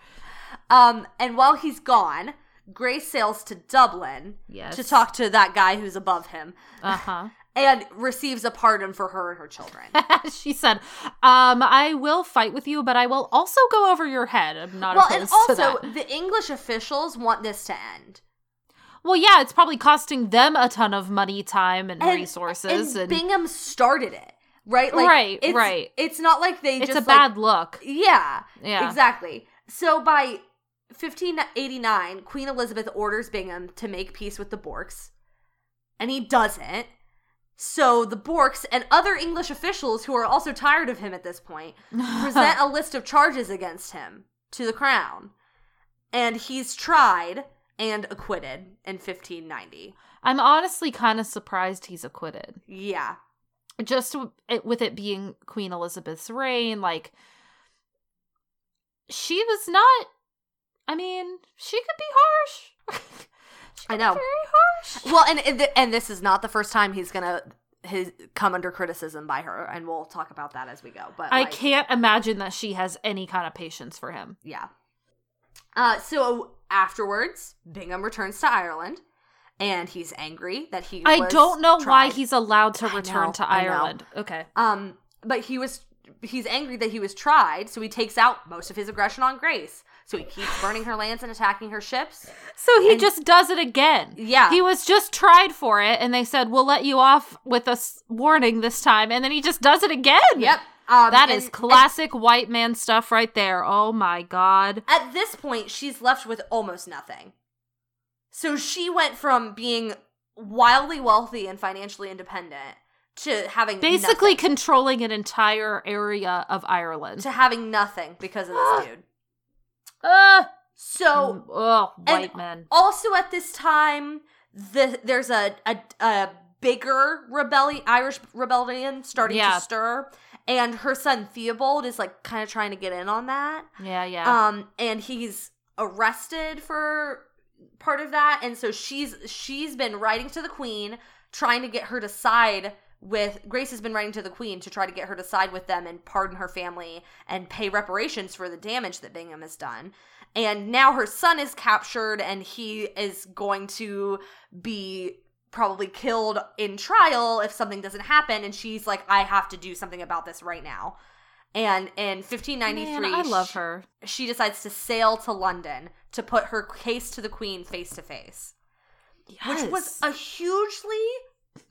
um, and while he's gone, Grace sails to Dublin Yes. to talk to that guy who's above him Uh-huh. *laughs* and receives a pardon for her and her children. *laughs* she said, um, I will fight with you, but I will also go over your head. I'm not well, and also the English officials want this to end. Well, yeah, it's probably costing them a ton of money, time, and, And- resources. and And, Bingham started it, right? Like, Right, it's, right. It's not like they it's just a bad look. yeah, Yeah. exactly. So by 1589, Queen Elizabeth orders Bingham to make peace with the Bourkes, and he doesn't. So the Bourkes and other English officials who are also tired of him at this point *laughs* present a list of charges against him to the crown, and he's tried and acquitted in 1590. I'm honestly kind of surprised he's acquitted. Yeah. Just with it being Queen Elizabeth's reign, like, she was not. I mean, she could be harsh. *laughs* She I know. Very harsh. Well, and and, this is not the first time he's gonna his come under criticism by her, and we'll talk about that as we go. But I like, can't imagine that she has any kind of patience for him. Yeah. Uh, so afterwards, Bingham returns to Ireland, and he's angry that he. I don't know why he's allowed to return know, to Ireland. Okay. Um, but he was he's angry that he was tried, so he takes out most of his aggression on Grace. So he keeps burning her lands and attacking her ships. So he And- just does it again. Yeah. He was just tried for it, and they said, We'll let you off with a warning this time. And then he just does it again. Yep. Um, That and- is classic white man stuff right there. Oh my God. At this point, she's left with almost nothing. So she went from being wildly wealthy and financially independent to having Basically nothing, controlling an entire area of Ireland. to having nothing because of this *gasps* dude. Uh, So oh, white men. also at this time, the there's a a, a bigger rebellion, Irish rebellion starting Yeah. to stir, and her son Theobald is like kind of trying to get in on that. Yeah, yeah. um and he's arrested for part of that and so she's she's been writing to the queen trying to get her to side with grace has been writing to the queen to try to get her to side with them and pardon her family and pay reparations for the damage that bingham has done. And now her son is captured and he is going to be probably killed in trial if something doesn't happen. And she's like i have to do something about this right now. And in 1593 Man, I love her. she decides to sail to London to put her case to the Queen face to face, which was a hugely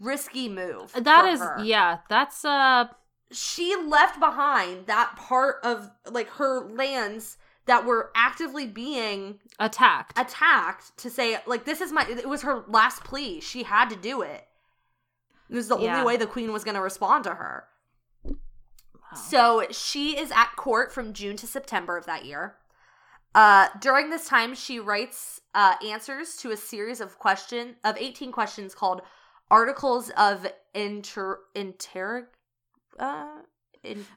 risky move. That is, her. yeah, that's uh, She left behind that part of like her lands that were actively being attacked. attacked to say like this is my. It was her last plea. She had to do it. It was the Yeah. only way the Queen was going to respond to her. Wow. So she is at court from June to September of that year. Uh, during this time, she writes uh, answers to a series of question of eighteen questions called "Articles of Inter Interrog." Uh, in- *laughs*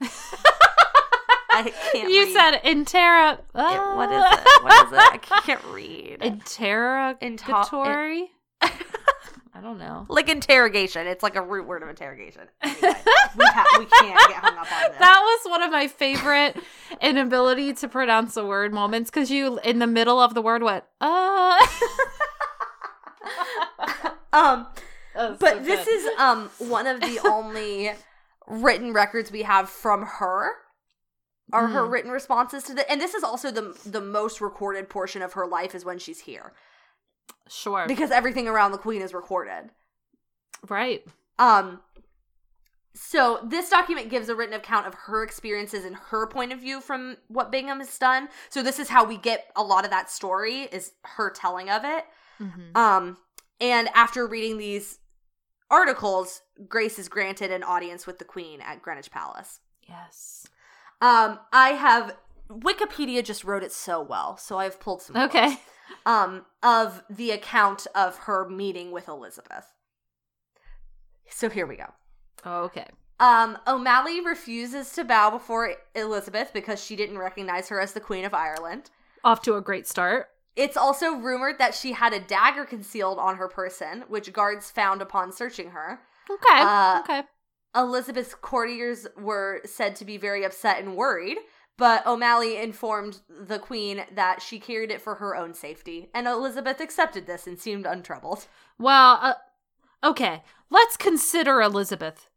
I can't. you read. said interra. It- what is it? What is it? I *laughs* can't read. Interrogatory. I don't know. *laughs* like interrogation. It's like a root word of interrogation. Anyway, we, ha- we can't get hung up on this. That was one of my favorite inability to pronounce a word moments because you, in the middle of the word, went, uh. um, but this is um one of the *laughs* only written records we have from her are her Mhm. written responses to the and this is also the the most recorded portion of her life is when she's here Sure. because everything around the queen is recorded right. um so this document gives a written account of her experiences and her point of view from what bingham has done so this is how we get a lot of that story is her telling of it Mhm. Um, and after reading these articles, Grace is granted an audience with the Queen at Greenwich Palace. Yes. Um, I have Wikipedia just wrote it so well, so I've pulled some Okay. quotes, um of the account of her meeting with Elizabeth. So here we go. Okay. Um, O'Malley refuses to bow before Elizabeth because she didn't recognize her as the Queen of Ireland. Off to a great start. It's also rumored that she had a dagger concealed on her person, which guards found upon searching her. Okay. Uh, okay. Elizabeth's courtiers were said to be very upset and worried, but O'Malley informed the queen that she carried it for her own safety, and Elizabeth accepted this and seemed untroubled. Well, uh, okay. Let's consider Elizabeth.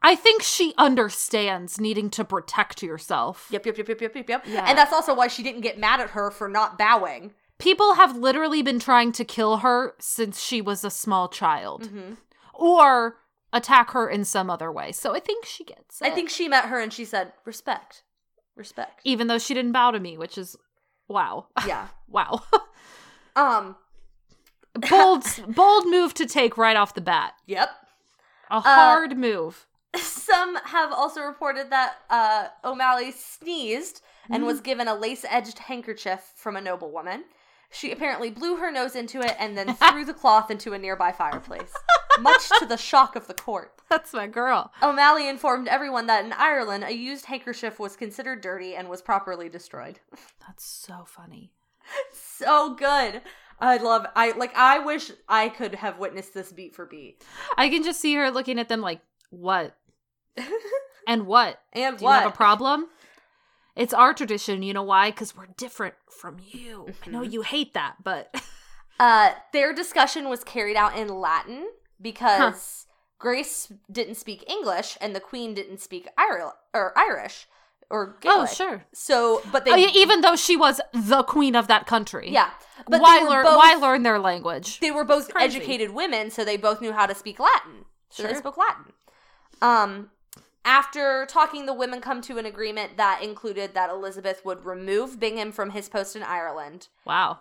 I think she understands needing to protect yourself. Yep, yep, yep, yep, yep, yep, yep. Yeah. And that's also why she didn't get mad at her for not bowing. People have literally been trying to kill her since she was a small child hmm or attack her in some other way. So I think she gets it. I think she met her and she said, respect. Respect. even though she didn't bow to me, which is wow. *laughs* Yeah. wow. Um, *laughs* bold bold move to take right off the bat. yep. A hard move. *laughs* Some have also reported that uh, O'Malley sneezed and Mm-hmm. was given a lace edged handkerchief from a noblewoman. She apparently blew her nose into it and then threw the cloth into a nearby fireplace, much to the shock of the court. *laughs* That's my girl. O'Malley informed everyone that in Ireland, a used handkerchief was considered dirty and was properly destroyed. *laughs* That's so funny. so good. I love I like I wish I could have witnessed this beat for beat. I can just see her looking at them like, "What? *laughs* And what? and Do what? you have a problem?" It's our tradition, you know why? Because we're different from you. I know Mhm. you hate that, but *laughs* Uh, their discussion was carried out in Latin because Grace didn't speak English and the Queen didn't speak or Irish or Gaelic. Oh, sure. So, but they Oh, yeah, even though she was the queen of that country. yeah, but why learn? both, why learn their language? They were both educated women, so they both knew how to speak Latin. So they spoke Latin. Um, after talking, the women come to an agreement that included that Elizabeth would remove Bingham from his post in Ireland Wow.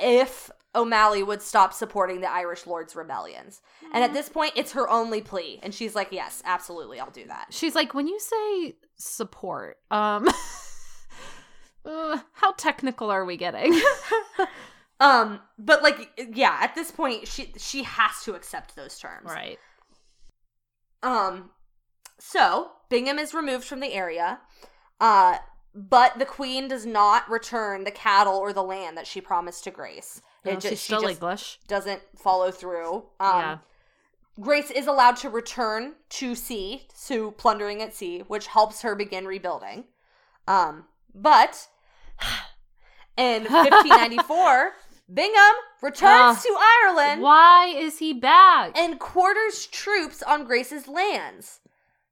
if O'Malley would stop supporting the Irish Lords' rebellions. And Mm-hmm. at this point, it's her only plea, and she's like, "Yes, absolutely, I'll do that." She's like, when you say support, um, *laughs* uh, how technical are we getting? *laughs* Um, but like, yeah, at this point, she she has to accept those terms. right. Um, so Bingham is removed from the area, uh, but the queen does not return the cattle or the land that she promised to Grace. No, It ju- she's she still just English. doesn't follow through. Um, yeah. Grace is allowed to return to sea, to plundering at sea, which helps her begin rebuilding. Um, but *sighs* in *laughs* 1594, Bingham returns Ah, to Ireland Why is he back? and quarters troops on Grace's lands.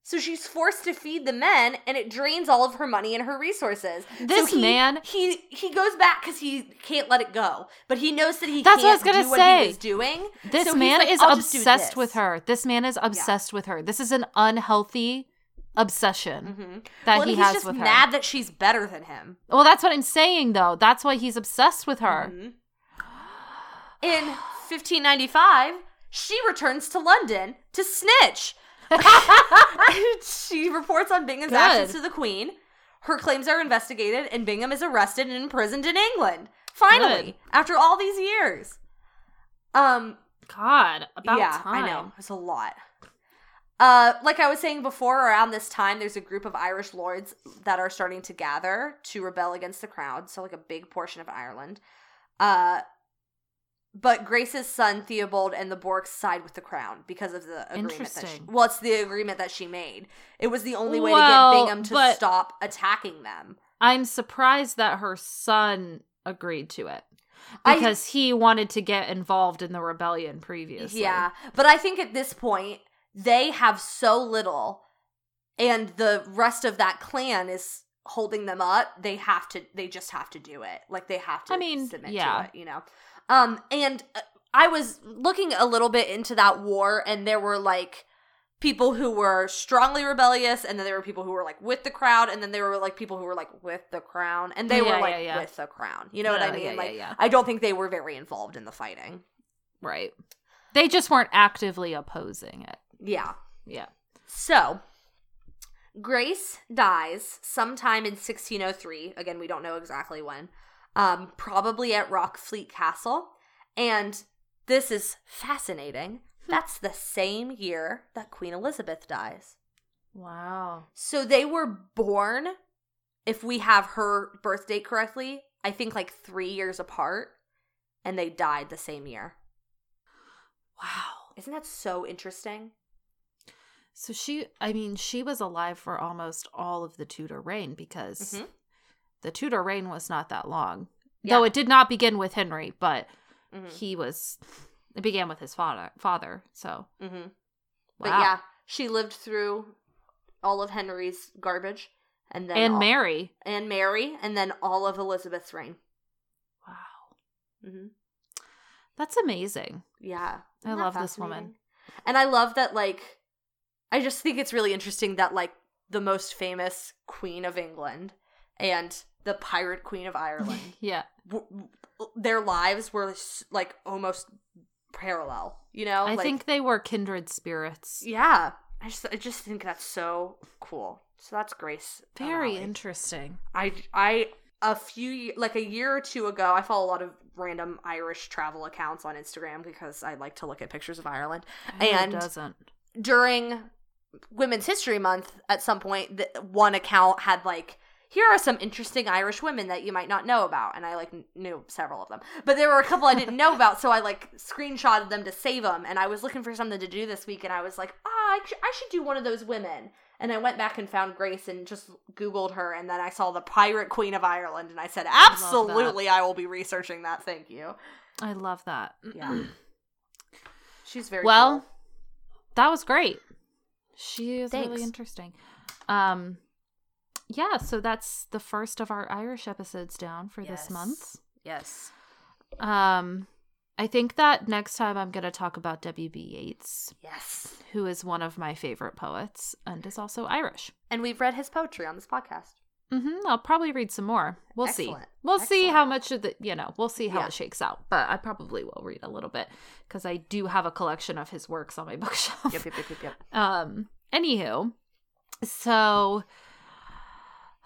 So she's forced to feed the men, and it drains all of her money and her resources. This so he, man- he he goes back because he can't let it go, but he knows that he That's what I was gonna do what say. was doing. this So man like, is "I'll just do obsessed this." with her. This man is obsessed with her. This is an unhealthy obsession Mhm. that well, he has just with her. mad that she's better than him. Well, that's what I'm saying, though. That's why he's obsessed with her. Mhm. In 1595, she returns to London to snitch. *laughs* she reports on Bingham's Good. actions to the Queen. Her claims are investigated, and Bingham is arrested and imprisoned in England. Finally, Good. after all these years. Um, God, about yeah, time. I know. It's a lot. Uh, like I was saying before, around this time, there's a group of Irish lords that are starting to gather to rebel against the crown. So, like a big portion of Ireland. Uh, but Grace's son Theobald and the Bourkes side with the crown because of the agreement that she, well, it's the agreement that she made. It was the only way Well, to get Bingham to stop attacking them. I'm surprised that her son agreed to it I- because he wanted to get involved in the rebellion previously. Yeah, but I think at this point they have so little, and the rest of that clan is holding them up. They have to. They just have to do it. Like they have to. I mean, submit yeah. to it. You know. Um, and uh, I was looking a little bit into that war, and there were like people who were strongly rebellious, and then there were people who were like with the crowd, and then there were like people who were like with the crown, and they Yeah, were like yeah. with the crown. You know what I mean? yeah, yeah, like yeah. I don't think they were very involved in the fighting. Right. They just weren't actively opposing it. Yeah. Yeah. So, Grace dies sometime in 1603. Again, we don't know exactly when. Um, probably at Rockfleet Castle. And this is fascinating. That's the same year that Queen Elizabeth dies. Wow. So they were born, if we have her birth date correctly, I think like three years apart. And they died the same year. Wow. Isn't that so interesting? So she, I mean, she was alive for almost all of the Tudor reign because Mhm. The Tudor reign was not that long. Yeah. Though it did not begin with Henry, but Mhm. he was, it began with his father. Father. So, Mm-hmm. wow. But yeah, she lived through all of Henry's garbage, and then and all- Mary. and Mary, and then all of Elizabeth's reign. Wow. hmm That's amazing. Yeah, I love this woman. and I love that. Like, I just think it's really interesting that like the most famous Queen of England and the Pirate Queen of Ireland, *laughs* Yeah. w- their lives were s- like almost parallel. You know, I Like, think they were kindred spirits. Yeah, I just I just think that's so cool. So that's Grace. Very O'Malley. interesting. I I a few like a year or two ago, I follow a lot of random Irish travel accounts on Instagram because I like to look at pictures of Ireland. Who And- doesn't? During Women's History Month, at some point, the, one account had like here are some interesting Irish women that you might not know about. And I like knew several of them, but there were a couple I didn't know about. So I like screenshotted them to save them. And I was looking for something to do this week, and I was like, ah, I, sh- I should do one of those women. And I went back and found Grace and just Googled her, and then I saw the Pirate Queen of Ireland, and I said, absolutely, I will be researching that. Thank you. I love that. Yeah. *clears throat* She's very well, cool. that was great. She is Thanks. really interesting. Um, yeah, so that's the first of our Irish episodes down for this month. Yes. Um, I think that next time I'm going to talk about W.B. Yeats, Yes. who is one of my favorite poets and is also Irish. And we've read his poetry on this podcast. Mm-hmm. I'll probably read some more. We'll see. We'll see how much of the, you know, we'll see how Yeah. it shakes out. But I probably will read a little bit because I do have a collection of his works on my *laughs* bookshelf. Yep, yep, yep, yep, yep. Um, anywho, so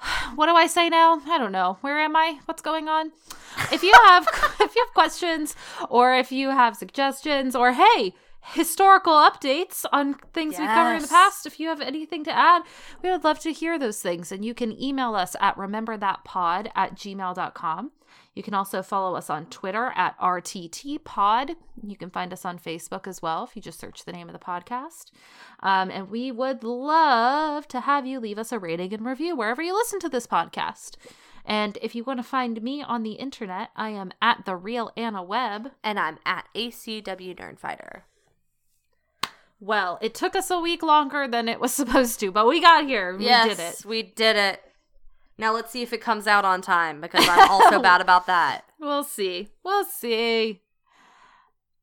*sighs* what do I say now? I don't know. Where am I? What's going on? If you have *laughs* if you have questions or if you have suggestions or hey, historical updates on things we've covered in the past, if you have anything to add, we would love to hear those things. And you can email us at rememberthatpod at gmail.com. You can also follow us on Twitter at RTTPod. You can find us on Facebook as well if you just search the name of the podcast. Um, and we would love to have you leave us a rating and review wherever you listen to this podcast. And if you want to find me on the internet, I am at the real Anna Webb. And I'm at ACW Nerdfighter. Well, it took us a week longer than it was *laughs* supposed to, but we got here. We yes, did it. we did it. Now let's see if it comes out on time because I'm also *laughs* bad about that. We'll see. We'll see.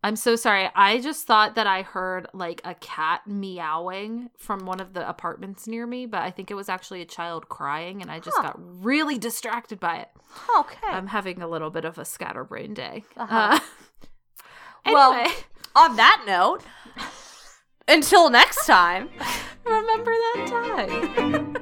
I'm so sorry. I just thought that I heard like a cat meowing from one of the apartments near me, but I think it was actually a child crying, and I just Huh. got really distracted by it. Okay. I'm having a little bit of a scatterbrain day. Uh-huh. Uh, *laughs* Well- on that note, until next time. *laughs* remember that time.